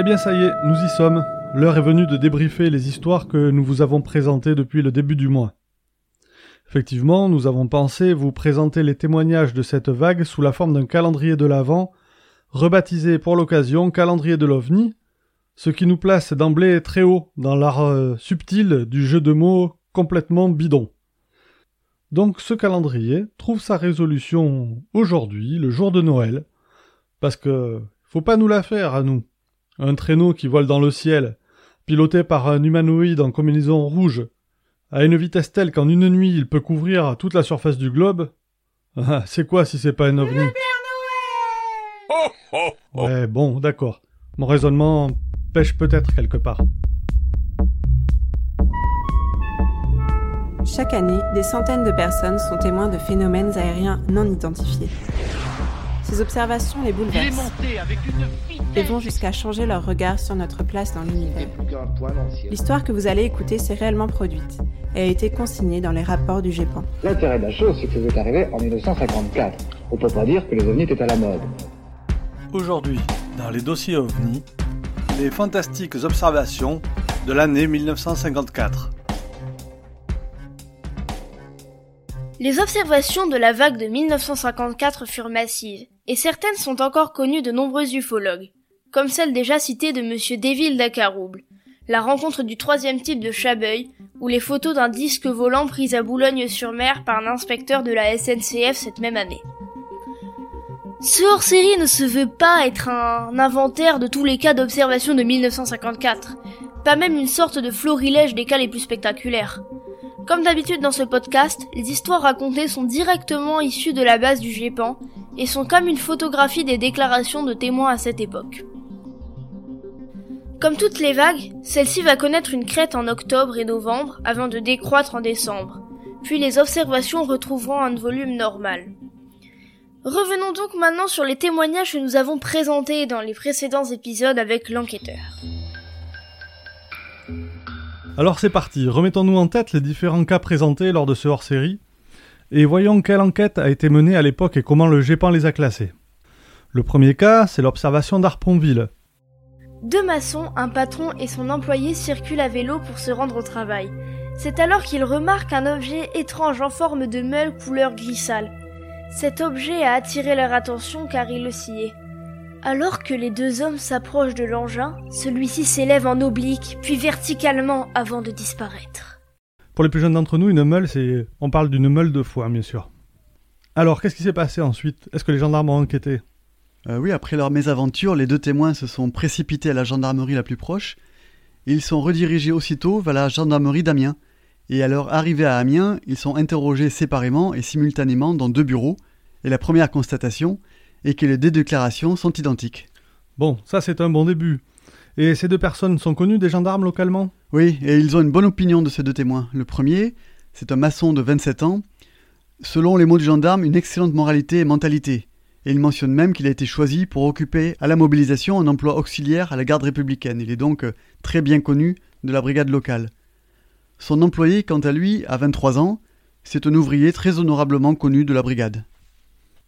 Eh bien ça y est, nous y sommes. L'heure est venue de débriefer les histoires que nous vous avons présentées depuis le début du mois. Effectivement, nous avons pensé vous présenter les témoignages de cette vague sous la forme d'un calendrier de l'Avent, rebaptisé pour l'occasion calendrier de l'OVNI, ce qui nous place d'emblée très haut dans l'art euh, subtil du jeu de mots complètement bidon. Donc ce calendrier trouve sa résolution aujourd'hui, le jour de Noël, parce que faut pas nous la faire à nous. Un traîneau qui vole dans le ciel, piloté par un humanoïde en combinaison rouge, à une vitesse telle qu'en une nuit il peut couvrir toute la surface du globe. Ah, c'est quoi si c'est pas un ovni? Ouais, bon, d'accord. Mon raisonnement pêche peut-être quelque part. Chaque année, des centaines de personnes sont témoins de phénomènes aériens non identifiés. Ces observations les bouleversent et vont jusqu'à changer leur regard sur notre place dans l'univers. L'histoire que vous allez écouter s'est réellement produite et a été consignée dans les rapports du GEPAN. L'intérêt de la chose, c'est que vous êtes arrivé en 1954. On peut pas dire que les ovnis étaient à la mode. Aujourd'hui, dans les dossiers OVNI, les fantastiques observations de l'année 1954. Les observations de la vague de 1954 furent massives, et certaines sont encore connues de nombreux ufologues, comme celle déjà citée de M. Deville d'Acarouble, la rencontre du troisième type de Chabeuil, ou les photos d'un disque volant pris à Boulogne-sur-Mer par un inspecteur de la SNCF cette même année. Ce hors-série ne se veut pas être un inventaire de tous les cas d'observation de 1954, pas même une sorte de florilège des cas les plus spectaculaires. Comme d'habitude dans ce podcast, les histoires racontées sont directement issues de la base du GEPAN et sont comme une photographie des déclarations de témoins à cette époque. Comme toutes les vagues, celle-ci va connaître une crête en octobre et novembre avant de décroître en décembre, puis les observations retrouveront un volume normal. Revenons donc maintenant sur les témoignages que nous avons présentés dans les précédents épisodes avec l'enquêteur. Alors c'est parti, remettons-nous en tête les différents cas présentés lors de ce hors-série, et voyons quelle enquête a été menée à l'époque et comment le GEPAN les a classés. Le premier cas, c'est l'observation d'Arponville. Deux maçons, un patron et son employé circulent à vélo pour se rendre au travail. C'est alors qu'ils remarquent un objet étrange en forme de meule couleur gris sale. Cet objet a attiré leur attention car il oscillait. Alors que les deux hommes s'approchent de l'engin, celui-ci s'élève en oblique, puis verticalement avant de disparaître. Pour les plus jeunes d'entre nous, une meule, c'est. On parle d'une meule de foin, bien sûr. Alors, qu'est-ce qui s'est passé ensuite? Est-ce que les gendarmes ont enquêté? Euh, oui, après leur mésaventure, les deux témoins se sont précipités à la gendarmerie la plus proche. Ils sont redirigés aussitôt vers la gendarmerie d'Amiens. Et à leur arrivée à Amiens, ils sont interrogés séparément et simultanément dans deux bureaux. Et la première constatation est que les deux déclarations sont identiques. Bon, ça c'est un bon début. Et ces deux personnes sont connues des gendarmes localement? Oui, et ils ont une bonne opinion de ces deux témoins. Le premier, c'est un maçon de 27 ans. Selon les mots du gendarme, une excellente moralité et mentalité. Et il mentionne même qu'il a été choisi pour occuper à la mobilisation un emploi auxiliaire à la garde républicaine. Il est donc euh, très bien connu de la brigade locale. Son employé, quant à lui, a 23 ans. C'est un ouvrier très honorablement connu de la brigade.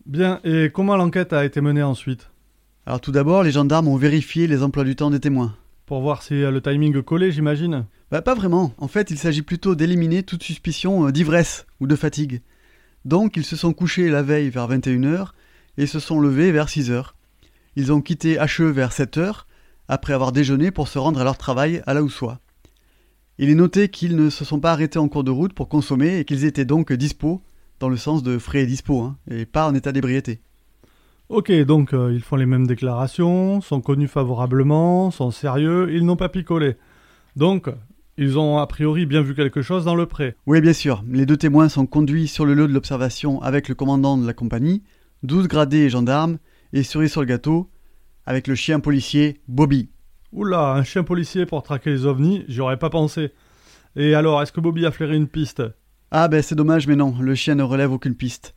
Bien, et comment l'enquête a été menée ensuite Alors tout d'abord, les gendarmes ont vérifié les emplois du temps des témoins. Pour voir si euh, le timing collait, j'imagine Bah pas vraiment. En fait, il s'agit plutôt d'éliminer toute suspicion euh, d'ivresse ou de fatigue. Donc, ils se sont couchés la veille vers 21h et se sont levés vers 6h. Ils ont quitté HE vers 7h après avoir déjeuné pour se rendre à leur travail à la Houssois. Il est noté qu'ils ne se sont pas arrêtés en cours de route pour consommer et qu'ils étaient donc dispo, dans le sens de frais et dispo, hein, et pas en état d'ébriété. Ok, donc euh, ils font les mêmes déclarations, sont connus favorablement, sont sérieux, ils n'ont pas picolé. Donc, ils ont a priori bien vu quelque chose dans le pré. Oui, bien sûr, les deux témoins sont conduits sur le lieu de l'observation avec le commandant de la compagnie, 12 gradés et gendarmes, et cerise sur le gâteau, avec le chien policier Bobby. Oula, un chien policier pour traquer les ovnis, j'y aurais pas pensé. Et alors, est-ce que Bobby a flairé une piste? Ah ben c'est dommage, mais non, le chien ne relève aucune piste.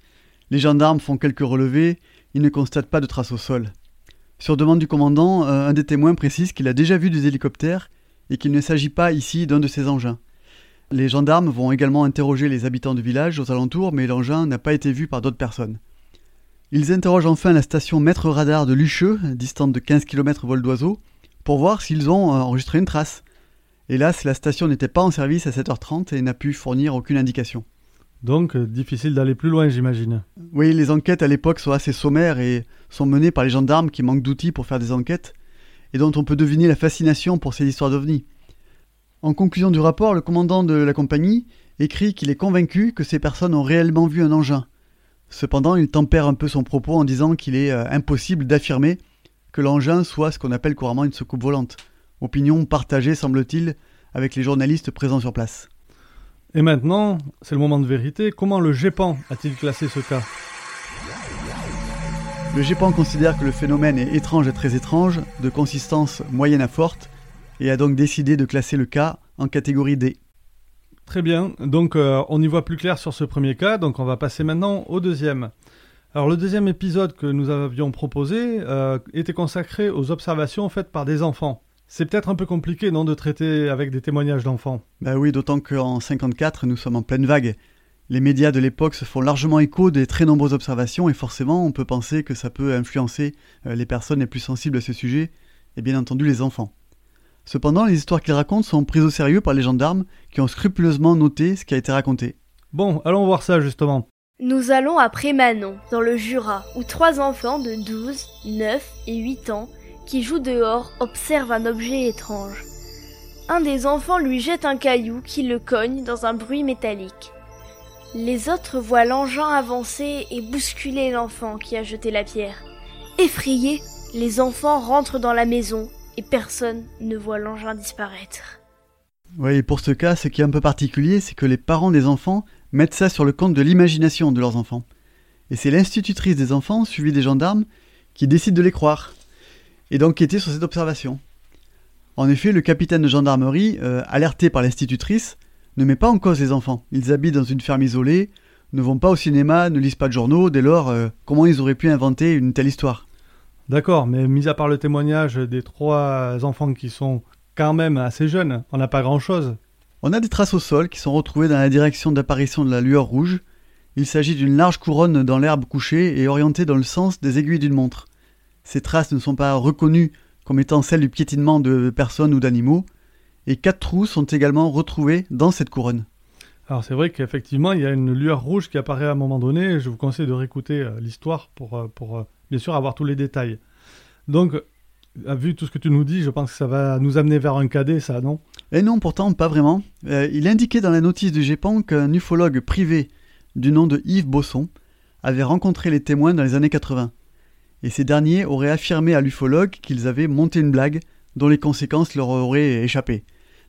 Les gendarmes font quelques relevés, ils ne constatent pas de traces au sol. Sur demande du commandant, euh, un des témoins précise qu'il a déjà vu des hélicoptères et qu'il ne s'agit pas ici d'un de ces engins. Les gendarmes vont également interroger les habitants du village aux alentours, mais l'engin n'a pas été vu par d'autres personnes. Ils interrogent enfin la station maître radar de Lucheux, distante de 15 km vol d'oiseau, pour voir s'ils ont enregistré une trace. Hélas, la station n'était pas en service à 7h30 et n'a pu fournir aucune indication. Donc, difficile d'aller plus loin, j'imagine. Oui, les enquêtes à l'époque sont assez sommaires et sont menées par les gendarmes qui manquent d'outils pour faire des enquêtes et dont on peut deviner la fascination pour ces histoires d'ovnis. En conclusion du rapport, le commandant de la compagnie écrit qu'il est convaincu que ces personnes ont réellement vu un engin. Cependant, il tempère un peu son propos en disant qu'il est euh, impossible d'affirmer que l'engin soit ce qu'on appelle couramment une soucoupe volante. Opinion partagée, semble-t-il, avec les journalistes présents sur place. Et maintenant, c'est le moment de vérité. Comment le GEPAN a-t-il classé ce cas? Le GEPAN considère que le phénomène est étrange et très étrange, de consistance moyenne à forte, et a donc décidé de classer le cas en catégorie D. Très bien, donc euh, on y voit plus clair sur ce premier cas, donc on va passer maintenant au deuxième. Alors le deuxième épisode que nous avions proposé euh, était consacré aux observations faites par des enfants. C'est peut-être un peu compliqué, non, de traiter avec des témoignages d'enfants Bah oui, d'autant qu'en 54, nous sommes en pleine vague. Les médias de l'époque se font largement écho des très nombreuses observations et forcément on peut penser que ça peut influencer euh, les personnes les plus sensibles à ce sujet, et bien entendu les enfants. Cependant, les histoires qu'il raconte sont prises au sérieux par les gendarmes qui ont scrupuleusement noté ce qui a été raconté. Bon, allons voir ça justement. Nous allons à Prémanon, dans le Jura, où trois enfants de 12, 9 et 8 ans qui jouent dehors observent un objet étrange. Un des enfants lui jette un caillou qui le cogne dans un bruit métallique. Les autres voient l'engin avancer et bousculer l'enfant qui a jeté la pierre. Effrayés, les enfants rentrent dans la maison et personne ne voit l'engin disparaître. Oui, pour ce cas, ce qui est un peu particulier, c'est que les parents des enfants mettent ça sur le compte de l'imagination de leurs enfants. Et c'est l'institutrice des enfants, suivie des gendarmes, qui décide de les croire et d'enquêter sur cette observation. En effet, le capitaine de gendarmerie, euh, alerté par l'institutrice, ne met pas en cause les enfants. Ils habitent dans une ferme isolée, ne vont pas au cinéma, ne lisent pas de journaux, dès lors, euh, comment ils auraient pu inventer une telle histoire? D'accord, mais mis à part le témoignage des trois enfants qui sont quand même assez jeunes, on n'a pas grand-chose. On a des traces au sol qui sont retrouvées dans la direction d'apparition de la lueur rouge. Il s'agit d'une large couronne dans l'herbe couchée et orientée dans le sens des aiguilles d'une montre. Ces traces ne sont pas reconnues comme étant celles du piétinement de personnes ou d'animaux, et quatre trous sont également retrouvés dans cette couronne. Alors c'est vrai qu'effectivement il y a une lueur rouge qui apparaît à un moment donné, je vous conseille de réécouter euh, l'histoire pour, euh, pour euh, bien sûr avoir tous les détails. Donc, vu tout ce que tu nous dis, je pense que ça va nous amener vers un cadet, ça, non? Eh non, pourtant, pas vraiment. Euh, il indiquait dans la notice du GEPAN qu'un ufologue privé du nom de Yves Bosson avait rencontré les témoins dans les années 80. Et ces derniers auraient affirmé à l'ufologue qu'ils avaient monté une blague dont les conséquences leur auraient échappé.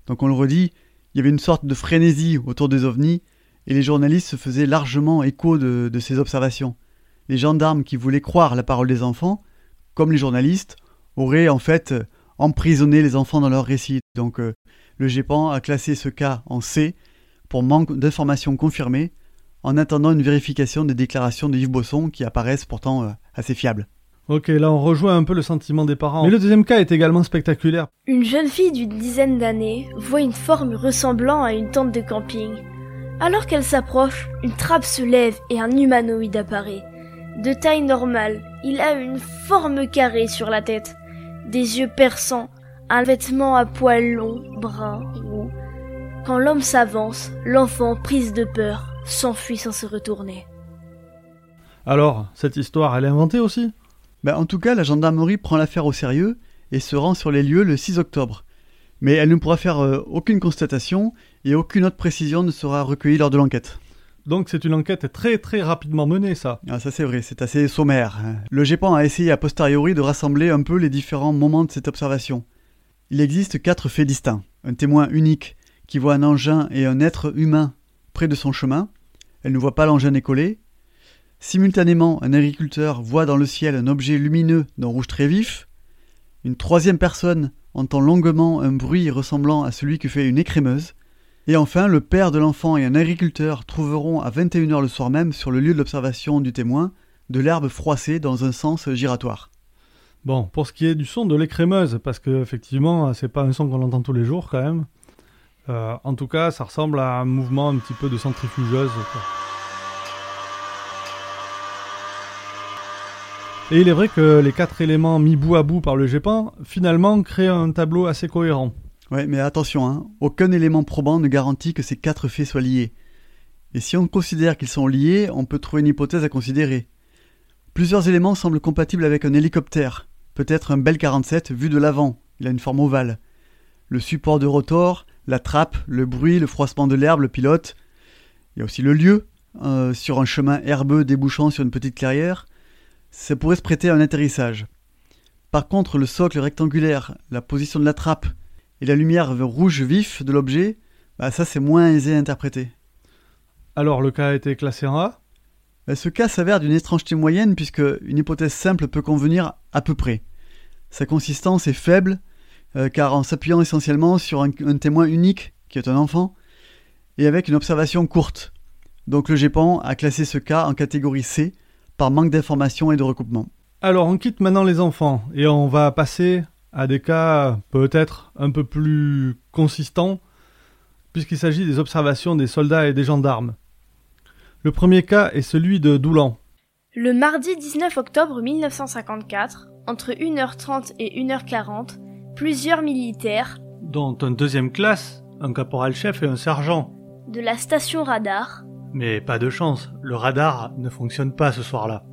Donc on le redit, il y avait une sorte de frénésie autour des ovnis, et les journalistes se faisaient largement écho de ces observations les gendarmes qui voulaient croire la parole des enfants, comme les journalistes, auraient en fait emprisonné les enfants dans leur récit. Donc euh, le GEPAN a classé ce cas en C pour manque d'informations confirmées, en attendant une vérification des déclarations de Yves Bosson qui apparaissent pourtant euh, assez fiables. Ok, là on rejoint un peu le sentiment des parents. Mais le deuxième cas est également spectaculaire. Une jeune fille d'une dizaine d'années voit une forme ressemblant à une tente de camping. Alors qu'elle s'approche, une trappe se lève et un humanoïde apparaît. De taille normale, il a une forme carrée sur la tête, des yeux perçants, un vêtement à poils longs, bruns, roux. Quand l'homme s'avance, l'enfant, prise de peur, s'enfuit sans se retourner. Alors, cette histoire, elle est inventée aussi? Ben, En tout cas, la gendarmerie prend l'affaire au sérieux et se rend sur les lieux le 6 octobre. Mais elle ne pourra faire euh, aucune constatation et aucune autre précision ne sera recueillie lors de l'enquête. Donc c'est une enquête très très rapidement menée, ça. Ah, ça c'est vrai, c'est assez sommaire. Hein. Le GEPAN a essayé a posteriori de rassembler un peu les différents moments de cette observation. Il existe quatre faits distincts. Un témoin unique qui voit un engin et un être humain près de son chemin. Elle ne voit pas l'engin décoller. Simultanément, un agriculteur voit dans le ciel un objet lumineux d'un rouge très vif. Une troisième personne entend longuement un bruit ressemblant à celui que fait une écrémeuse. Et enfin, le père de l'enfant et un agriculteur trouveront à 21h le soir même, sur le lieu de l'observation du témoin, de l'herbe froissée dans un sens giratoire. Bon, pour ce qui est du son de l'écrémeuse, parce que effectivement, c'est pas un son qu'on entend tous les jours quand même. Euh, en tout cas, ça ressemble à un mouvement un petit peu de centrifugeuse. Et il est vrai que les quatre éléments mis bout à bout par le GEPAN, finalement, créent un tableau assez cohérent. Ouais, mais attention, hein, aucun élément probant ne garantit que ces quatre faits soient liés. Et si on considère qu'ils sont liés, on peut trouver une hypothèse à considérer. Plusieurs éléments semblent compatibles avec un hélicoptère, peut-être un Bell 47 vu de l'avant, il a une forme ovale. Le support de rotor, la trappe, le bruit, le froissement de l'herbe, le pilote. Il y a aussi le lieu, euh, sur un chemin herbeux débouchant sur une petite clairière. Ça pourrait se prêter à un atterrissage. Par contre, le socle rectangulaire, la position de la trappe et la lumière rouge vif de l'objet, bah ça c'est moins aisé à interpréter. Alors le cas a été classé en A? Bah, Ce cas s'avère d'une étrangeté moyenne puisque une hypothèse simple peut convenir à peu près. Sa consistance est faible euh, car en s'appuyant essentiellement sur un, témoin unique qui est un enfant et avec une observation courte. Donc le GEPAN a classé ce cas en catégorie C par manque d'informations et de recoupement. Alors on quitte maintenant les enfants et on va passer à des cas peut-être un peu plus consistants puisqu'il s'agit des observations des soldats et des gendarmes. Le premier cas est celui de Doulan. Le mardi 19 octobre 1954, entre 1h30 et 1h40, plusieurs militaires, dont un deuxième classe, un caporal-chef et un sergent, de la station radar, mais pas de chance, le radar ne fonctionne pas ce soir-là,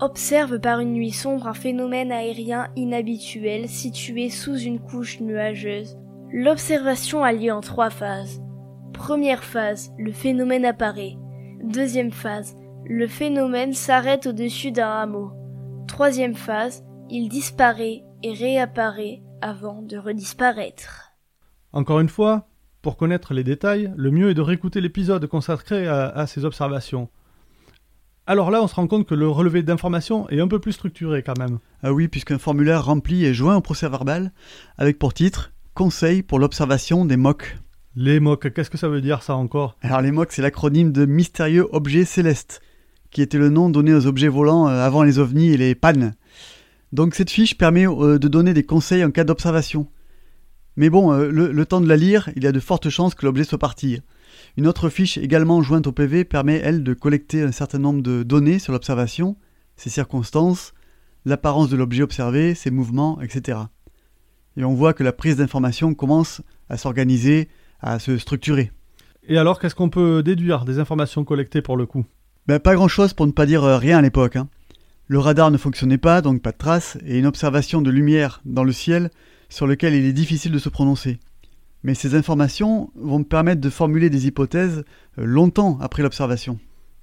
observent par une nuit sombre un phénomène aérien inhabituel situé sous une couche nuageuse. L'observation a lieu en trois phases. Première phase, le phénomène apparaît. Deuxième phase, le phénomène s'arrête au-dessus d'un hameau. Troisième phase, il disparaît et réapparaît avant de redisparaître. Encore une fois, pour connaître les détails, le mieux est de réécouter l'épisode consacré à, ces observations. Alors là, on se rend compte que le relevé d'informations est un peu plus structuré quand même. Ah oui, puisqu'un formulaire rempli est joint au procès verbal, avec pour titre Conseil pour l'observation des MOC. Les MOC, qu'est-ce que ça veut dire ça encore? Alors les MOC, c'est l'acronyme de Mystérieux Objets Célestes, qui était le nom donné aux objets volants euh, avant les ovnis et les pannes. Donc cette fiche permet euh, de donner des conseils en cas d'observation. Mais bon, euh, le, temps de la lire, il y a de fortes chances que l'objet soit parti. Une autre fiche également jointe au PV permet, elle, de collecter un certain nombre de données sur l'observation, ses circonstances, l'apparence de l'objet observé, ses mouvements, etc. Et on voit que la prise d'information commence à s'organiser, à se structurer. Et alors, qu'est-ce qu'on peut déduire des informations collectées pour le coup? Ben, Pas grand-chose pour ne pas dire euh, rien à l'époque. Hein. Le radar ne fonctionnait pas, donc pas de traces, et une observation de lumière dans le ciel sur lequel il est difficile de se prononcer. Mais ces informations vont me permettre de formuler des hypothèses euh, longtemps après l'observation.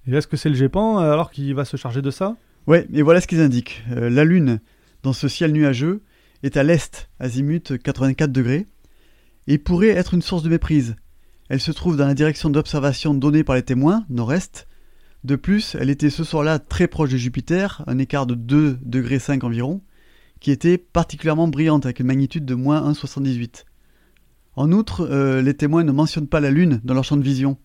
Et est-ce que c'est le GEPAN euh, alors qui va se charger de ça? Ouais, et voilà ce qu'ils indiquent. Euh, la Lune, dans ce ciel nuageux, est à l'est, azimut 84 degrés, et pourrait être une source de méprise. Elle se trouve dans la direction d'observation donnée par les témoins, nord-est, de plus, elle était ce soir-là très proche de Jupiter, un écart de 2 degrés 5 environ, qui était particulièrement brillante avec une magnitude de moins 1,78. En outre, euh, les témoins ne mentionnent pas la Lune dans leur champ de vision.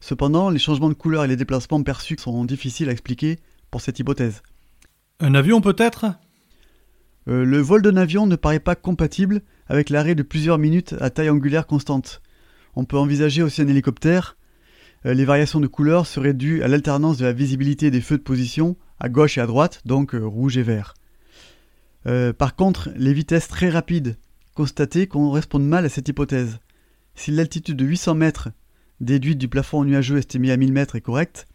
Cependant, les changements de couleur et les déplacements perçus sont difficiles à expliquer pour cette hypothèse. Un avion peut-être? Euh, Le vol d'un avion ne paraît pas compatible avec l'arrêt de plusieurs minutes à taille angulaire constante. On peut envisager aussi un hélicoptère, euh, les variations de couleurs seraient dues à l'alternance de la visibilité des feux de position à gauche et à droite, donc rouge et vert. Euh, par contre, les vitesses très rapides constatées correspondent mal à cette hypothèse. Si l'altitude de 800 mètres déduite du plafond nuageux estimé à 1000 mètres est correcte,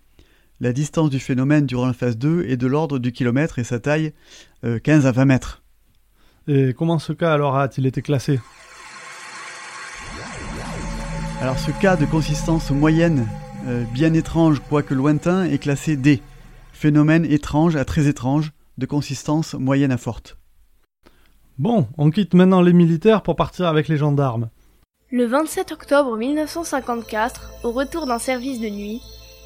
la distance du phénomène durant la phase 2 est de l'ordre du kilomètre et sa taille 15 à 20 mètres. Et comment ce cas alors a-t-il été classé? Alors ce cas de consistance moyenne, euh, bien étrange quoique lointain, est classé D. Phénomène étrange à très étrange, de consistance moyenne à forte. Bon, on quitte maintenant les militaires pour partir avec les gendarmes. Le 27 octobre 1954, au retour d'un service de nuit,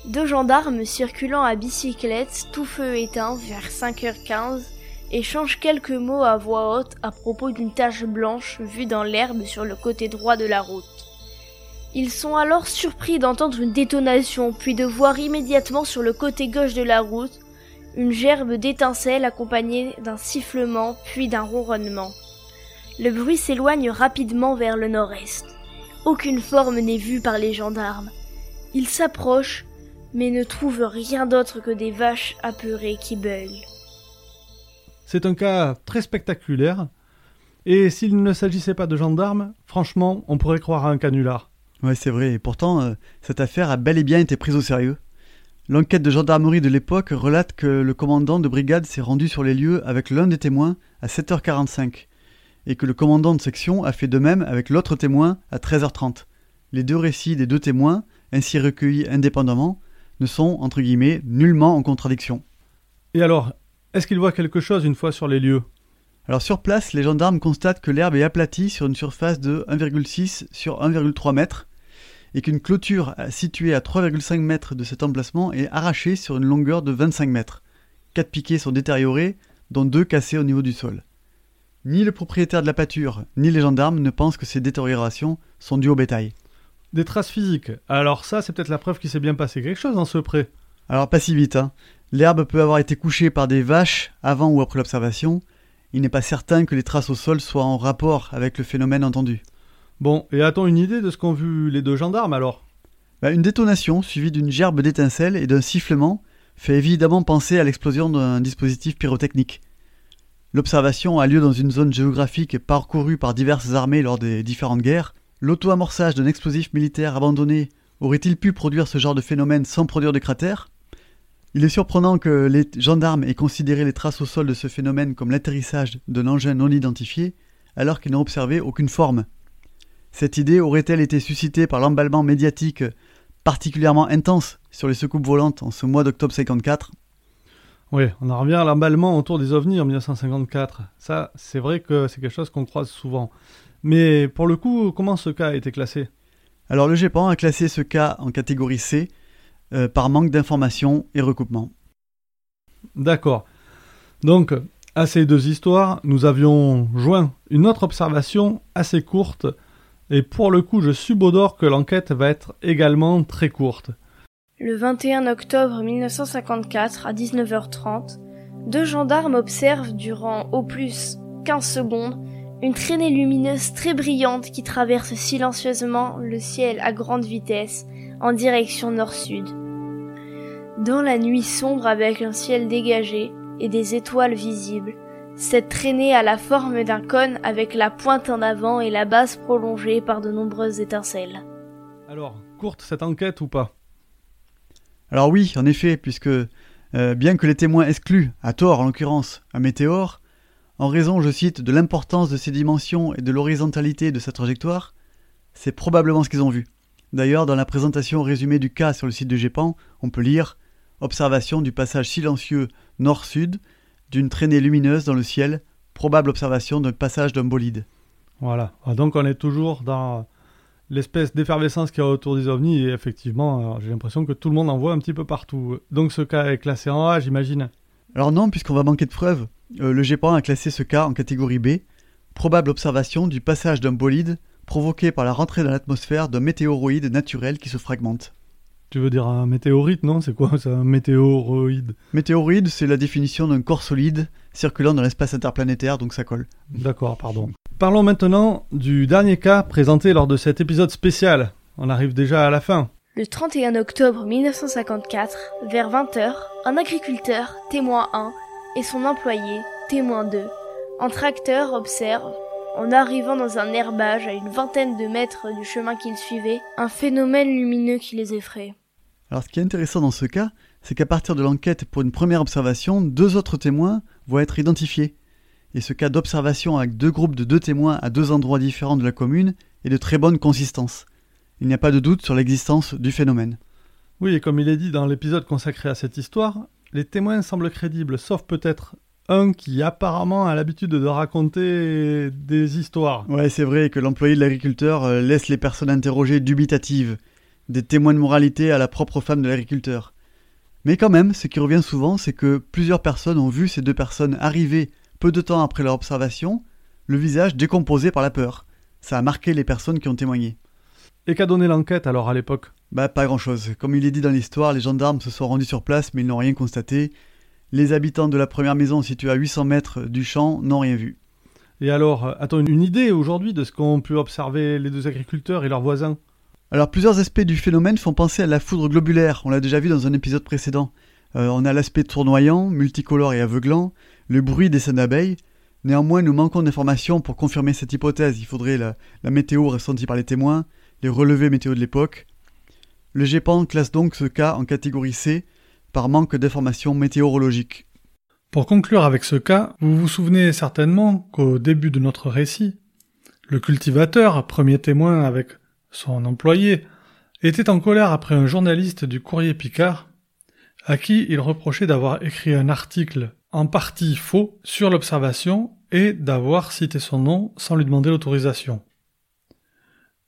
deux gendarmes circulant à bicyclette, tout feu éteint, vers 5h15, échangent quelques mots à voix haute à propos d'une tache blanche vue dans l'herbe sur le côté droit de la route. Ils sont alors surpris d'entendre une détonation, puis de voir immédiatement sur le côté gauche de la route une gerbe d'étincelles accompagnée d'un sifflement puis d'un ronronnement. Le bruit s'éloigne rapidement vers le nord-est. Aucune forme n'est vue par les gendarmes. Ils s'approchent, mais ne trouvent rien d'autre que des vaches apeurées qui beuglent. C'est un cas très spectaculaire, et s'il ne s'agissait pas de gendarmes, franchement, on pourrait croire à un canular. Ouais, c'est vrai, et pourtant, euh, cette affaire a bel et bien été prise au sérieux. L'enquête de gendarmerie de l'époque relate que le commandant de brigade s'est rendu sur les lieux avec l'un des témoins à 7h45, et que le commandant de section a fait de même avec l'autre témoin à 13h30. Les deux récits des deux témoins, ainsi recueillis indépendamment, ne sont, entre guillemets, nullement en contradiction. Et alors, est-ce qu'il voit quelque chose une fois sur les lieux? Alors sur place, les gendarmes constatent que l'herbe est aplatie sur une surface de 1,6 sur 1,3 mètres et qu'une clôture située à 3,5 mètres de cet emplacement est arrachée sur une longueur de 25 mètres. Quatre piquets sont détériorés, dont deux cassés au niveau du sol. Ni le propriétaire de la pâture, ni les gendarmes ne pensent que ces détériorations sont dues au bétail. Des traces physiques. Alors ça, c'est peut-être la preuve qu'il s'est bien passé quelque chose dans ce pré. Alors pas si vite, hein. L'herbe peut avoir été couchée par des vaches avant ou après l'observation. Il n'est pas certain que les traces au sol soient en rapport avec le phénomène entendu. Bon, et a-t-on une idée de ce qu'ont vu les deux gendarmes alors? Bah, Une détonation suivie d'une gerbe d'étincelles et d'un sifflement fait évidemment penser à l'explosion d'un dispositif pyrotechnique. L'observation a lieu dans une zone géographique parcourue par diverses armées lors des différentes guerres. L'auto-amorçage d'un explosif militaire abandonné aurait-il pu produire ce genre de phénomène sans produire de cratère? Il est surprenant que les gendarmes aient considéré les traces au sol de ce phénomène comme l'atterrissage d'un engin non identifié, alors qu'ils n'ont observé aucune forme. Cette idée aurait-elle été suscitée par l'emballement médiatique particulièrement intense sur les secoupes volantes en ce mois d'octobre 54 oui, on en revient à l'emballement autour des ovnis en 1954. Ça, c'est vrai que c'est quelque chose qu'on croise souvent. Mais pour le coup, comment ce cas a été classé? Alors le GEPAN a classé ce cas en catégorie C euh, par manque d'informations et recoupement. D'accord. Donc, à ces deux histoires, nous avions joint une autre observation assez courte, et pour le coup, je subodore que l'enquête va être également très courte. Le 21 octobre 1954 à 19h30, deux gendarmes observent durant au plus 15 secondes une traînée lumineuse très brillante qui traverse silencieusement le ciel à grande vitesse en direction nord-sud. Dans la nuit sombre avec un ciel dégagé et des étoiles visibles, cette traînée a la forme d'un cône avec la pointe en avant et la base prolongée par de nombreuses étincelles. Alors, courte cette enquête ou pas? Alors oui, en effet, puisque euh, bien que les témoins excluent, à tort en l'occurrence, un météore, en raison, je cite, de l'importance de ses dimensions et de l'horizontalité de sa trajectoire, c'est probablement ce qu'ils ont vu. D'ailleurs, dans la présentation résumée du cas sur le site de GEPAN, on peut lire Observation du passage silencieux nord-sud d'une traînée lumineuse dans le ciel, probable observation d'un passage d'un bolide. Voilà, ah, donc on est toujours dans l'espèce d'effervescence qu'il y a autour des ovnis, et effectivement, j'ai l'impression que tout le monde en voit un petit peu partout. Donc ce cas est classé en A, j'imagine Alors non, puisqu'on va manquer de preuves. Euh, le GEPAN a classé ce cas en catégorie B, probable observation du passage d'un bolide provoqué par la rentrée dans l'atmosphère d'un météoroïde naturel qui se fragmente. Tu veux dire un météorite, non? C'est quoi ça, un météoroïde? Météoroïde, c'est la définition d'un corps solide circulant dans l'espace interplanétaire, donc ça colle. D'accord, pardon. Parlons maintenant du dernier cas présenté lors de cet épisode spécial. On arrive déjà à la fin. Le 31 octobre 1954, vers 20h, un agriculteur, témoin 1, et son employé, témoin 2, en tracteur observent, en arrivant dans un herbage à une vingtaine de mètres du chemin qu'ils suivaient, un phénomène lumineux qui les effraie. Alors ce qui est intéressant dans ce cas, c'est qu'à partir de l'enquête pour une première observation, deux autres témoins vont être identifiés et ce cas d'observation avec deux groupes de deux témoins à deux endroits différents de la commune est de très bonne consistance. Il n'y a pas de doute sur l'existence du phénomène. Oui, et comme il est dit dans l'épisode consacré à cette histoire, les témoins semblent crédibles, sauf peut-être un qui apparemment a l'habitude de raconter des histoires. Ouais, c'est vrai que l'employé de l'agriculteur euh, laisse les personnes interrogées dubitatives, des témoins de moralité à la propre femme de l'agriculteur. Mais quand même, ce qui revient souvent, c'est que plusieurs personnes ont vu ces deux personnes arriver peu de temps après leur observation, le visage décomposé par la peur. Ça a marqué les personnes qui ont témoigné. Et qu'a donné l'enquête alors à l'époque? Bah pas grand chose. Comme il est dit dans l'histoire, les gendarmes se sont rendus sur place mais ils n'ont rien constaté. Les habitants de la première maison située à 800 mètres du champ n'ont rien vu. Et alors, a-t-on une idée aujourd'hui de ce qu'ont pu observer les deux agriculteurs et leurs voisins? Alors plusieurs aspects du phénomène font penser à la foudre globulaire, on l'a déjà vu dans un épisode précédent. Euh, on a l'aspect tournoyant, multicolore et aveuglant, le bruit des scènes d'abeilles. Néanmoins, nous manquons d'informations pour confirmer cette hypothèse. Il faudrait la, météo ressentie par les témoins, les relevés météo de l'époque. Le GEPAN classe donc ce cas en catégorie C par manque d'informations météorologiques. Pour conclure avec ce cas, vous vous souvenez certainement qu'au début de notre récit, le cultivateur, premier témoin avec son employé, était en colère après un journaliste du courrier Picard, à qui il reprochait d'avoir écrit un article en partie faux sur l'observation et d'avoir cité son nom sans lui demander l'autorisation.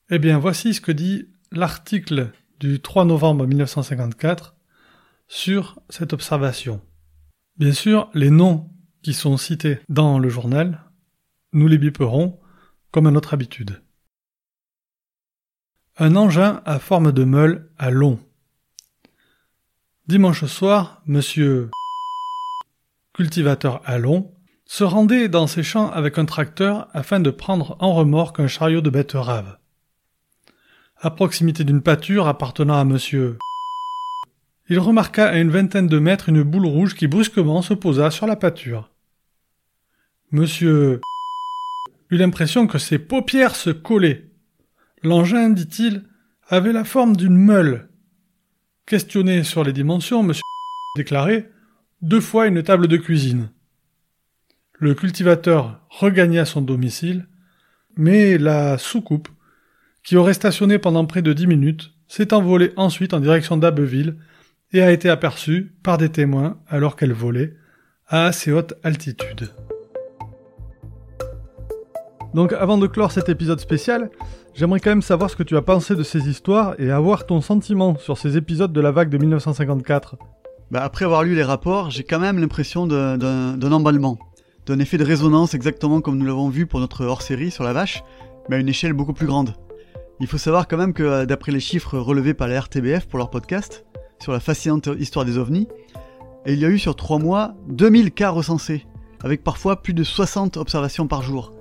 Eh bien, voici ce que dit l'article du 3 novembre 1954 sur cette observation. Bien sûr, les noms qui sont cités dans le journal, nous les biperons comme à notre habitude. Un engin à forme de meule à long. Dimanche soir, monsieur cultivateur à long se rendait dans ses champs avec un tracteur afin de prendre en remorque un chariot de betteraves. À proximité d'une pâture appartenant à monsieur il remarqua à une vingtaine de mètres une boule rouge qui brusquement se posa sur la pâture. Monsieur eut l'impression que ses paupières se collaient. L'engin, dit-il, avait la forme d'une meule. Questionné sur les dimensions, monsieur déclarait deux fois une table de cuisine. Le cultivateur regagna son domicile, mais la soucoupe, qui aurait stationné pendant près de dix minutes, s'est envolée ensuite en direction d'Abbeville et a été aperçue par des témoins alors qu'elle volait à assez haute altitude. Donc avant de clore cet épisode spécial, j'aimerais quand même savoir ce que tu as pensé de ces histoires et avoir ton sentiment sur ces épisodes de la vague de 1954. Bah après avoir lu les rapports, j'ai quand même l'impression d'un emballement, d'un effet de résonance exactement comme nous l'avons vu pour notre hors-série sur la vache, mais à une échelle beaucoup plus grande. Il faut savoir quand même que euh, d'après les chiffres relevés par la RTBF pour leur podcast, sur la fascinante histoire des ovnis, il y a eu sur 3 mois 2000 cas recensés, avec parfois plus de 60 observations par jour.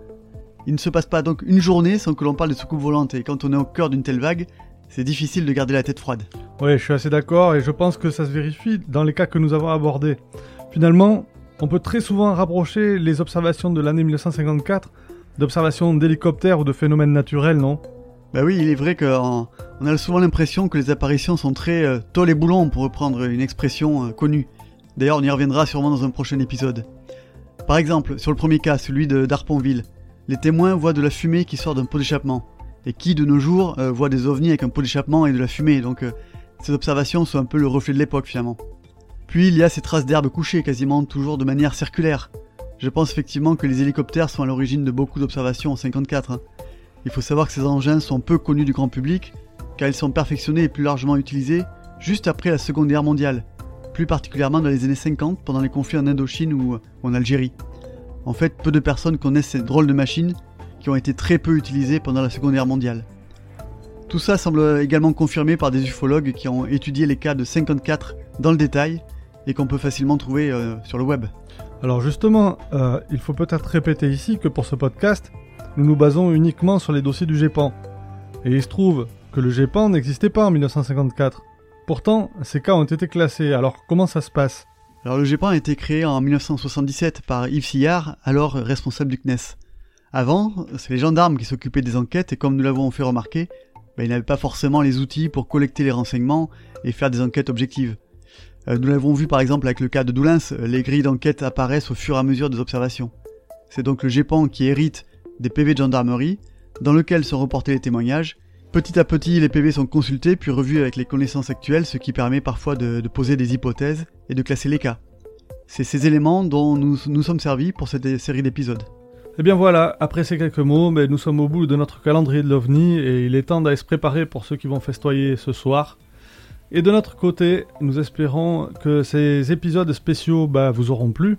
Il ne se passe pas donc une journée sans que l'on parle de soucoupes volantes, et quand on est au cœur d'une telle vague, c'est difficile de garder la tête froide. Oui, je suis assez d'accord, et je pense que ça se vérifie dans les cas que nous avons abordés. Finalement, on peut très souvent rapprocher les observations de l'année 1954 d'observations d'hélicoptères ou de phénomènes naturels, non? Bah oui, il est vrai qu'on a souvent l'impression que les apparitions sont très euh, et boulons, pour reprendre une expression euh, connue. D'ailleurs, on y reviendra sûrement dans un prochain épisode. Par exemple, sur le premier cas, celui de d'Arponville, les témoins voient de la fumée qui sort d'un pot d'échappement. Et qui, de nos jours, euh, voit des ovnis avec un pot d'échappement et de la fumée Donc, ces observations sont un peu le reflet de l'époque, finalement. Puis, il y a ces traces d'herbe couchées, quasiment toujours de manière circulaire. Je pense effectivement que les hélicoptères sont à l'origine de beaucoup d'observations en 54. Il faut savoir que ces engins sont peu connus du grand public, car ils sont perfectionnés et plus largement utilisés juste après la Seconde Guerre mondiale, plus particulièrement dans les années 50 pendant les conflits en Indochine ou en Algérie. En fait, peu de personnes connaissent ces drôles de machines qui ont été très peu utilisées pendant la Seconde Guerre mondiale. Tout ça semble également confirmé par des ufologues qui ont étudié les cas de 54 dans le détail et qu'on peut facilement trouver euh, sur le web. Alors justement, euh, il faut peut-être répéter ici que pour ce podcast, nous nous basons uniquement sur les dossiers du GEPAN. Et il se trouve que le GEPAN n'existait pas en 1954. Pourtant, ces cas ont été classés, alors comment ça se passe? Le GEPAN a été créé en 1977 par Yves Sillard, alors responsable du CNES. Avant, c'est les gendarmes qui s'occupaient des enquêtes et comme nous l'avons fait remarquer, ben, ils n'avaient pas forcément les outils pour collecter les renseignements et faire des enquêtes objectives. Euh, nous l'avons vu par exemple avec le cas de Doulins, les grilles d'enquête apparaissent au fur et à mesure des observations. C'est donc le GEPAN qui hérite des PV de gendarmerie, dans lequel sont reportés les témoignages. Petit à petit, les PV sont consultés puis revus avec les connaissances actuelles, ce qui permet parfois de, poser des hypothèses et de classer les cas. C'est ces éléments dont nous nous sommes servis pour cette série d'épisodes. Et eh bien voilà, après ces quelques mots, mais nous sommes au bout de notre calendrier de l'OVNI et il est temps d'aller se préparer pour ceux qui vont festoyer ce soir. Et de notre côté, nous espérons que ces épisodes spéciaux bah, vous auront plu.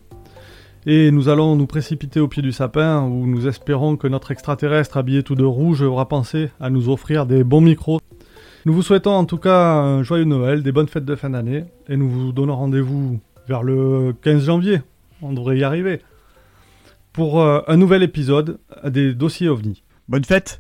Et nous allons nous précipiter au pied du sapin où nous espérons que notre extraterrestre habillé tout de rouge aura pensé à nous offrir des bons micros. Nous vous souhaitons en tout cas un joyeux Noël, des bonnes fêtes de fin d'année et nous vous donnons rendez-vous vers le 15 janvier. On devrait y arriver. Pour euh, un nouvel épisode des dossiers OVNI. Bonne fête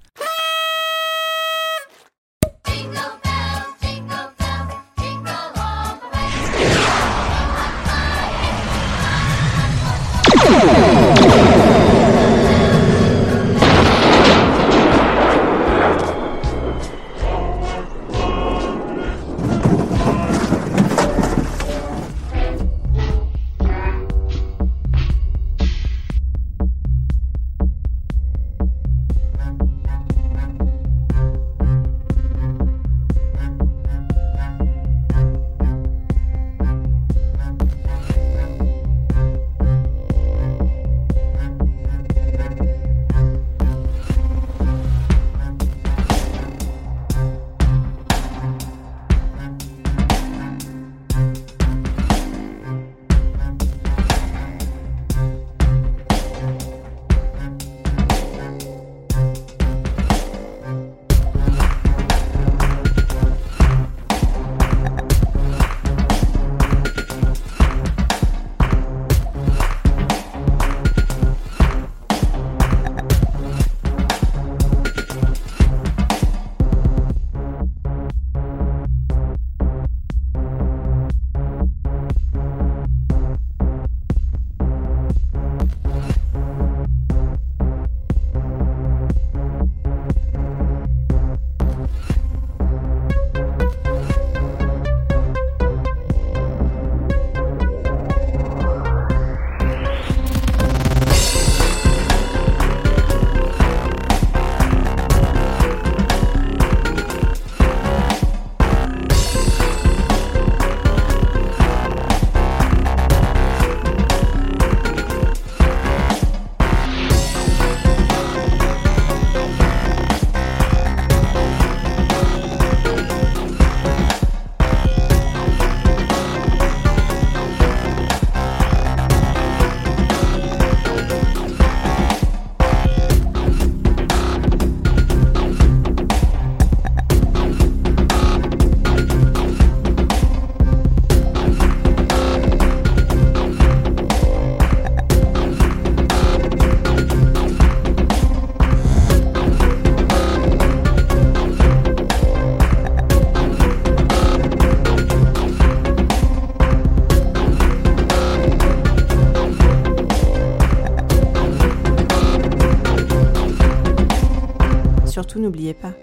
N'oubliez pas,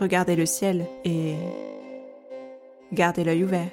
regardez le ciel et gardez l'œil ouvert.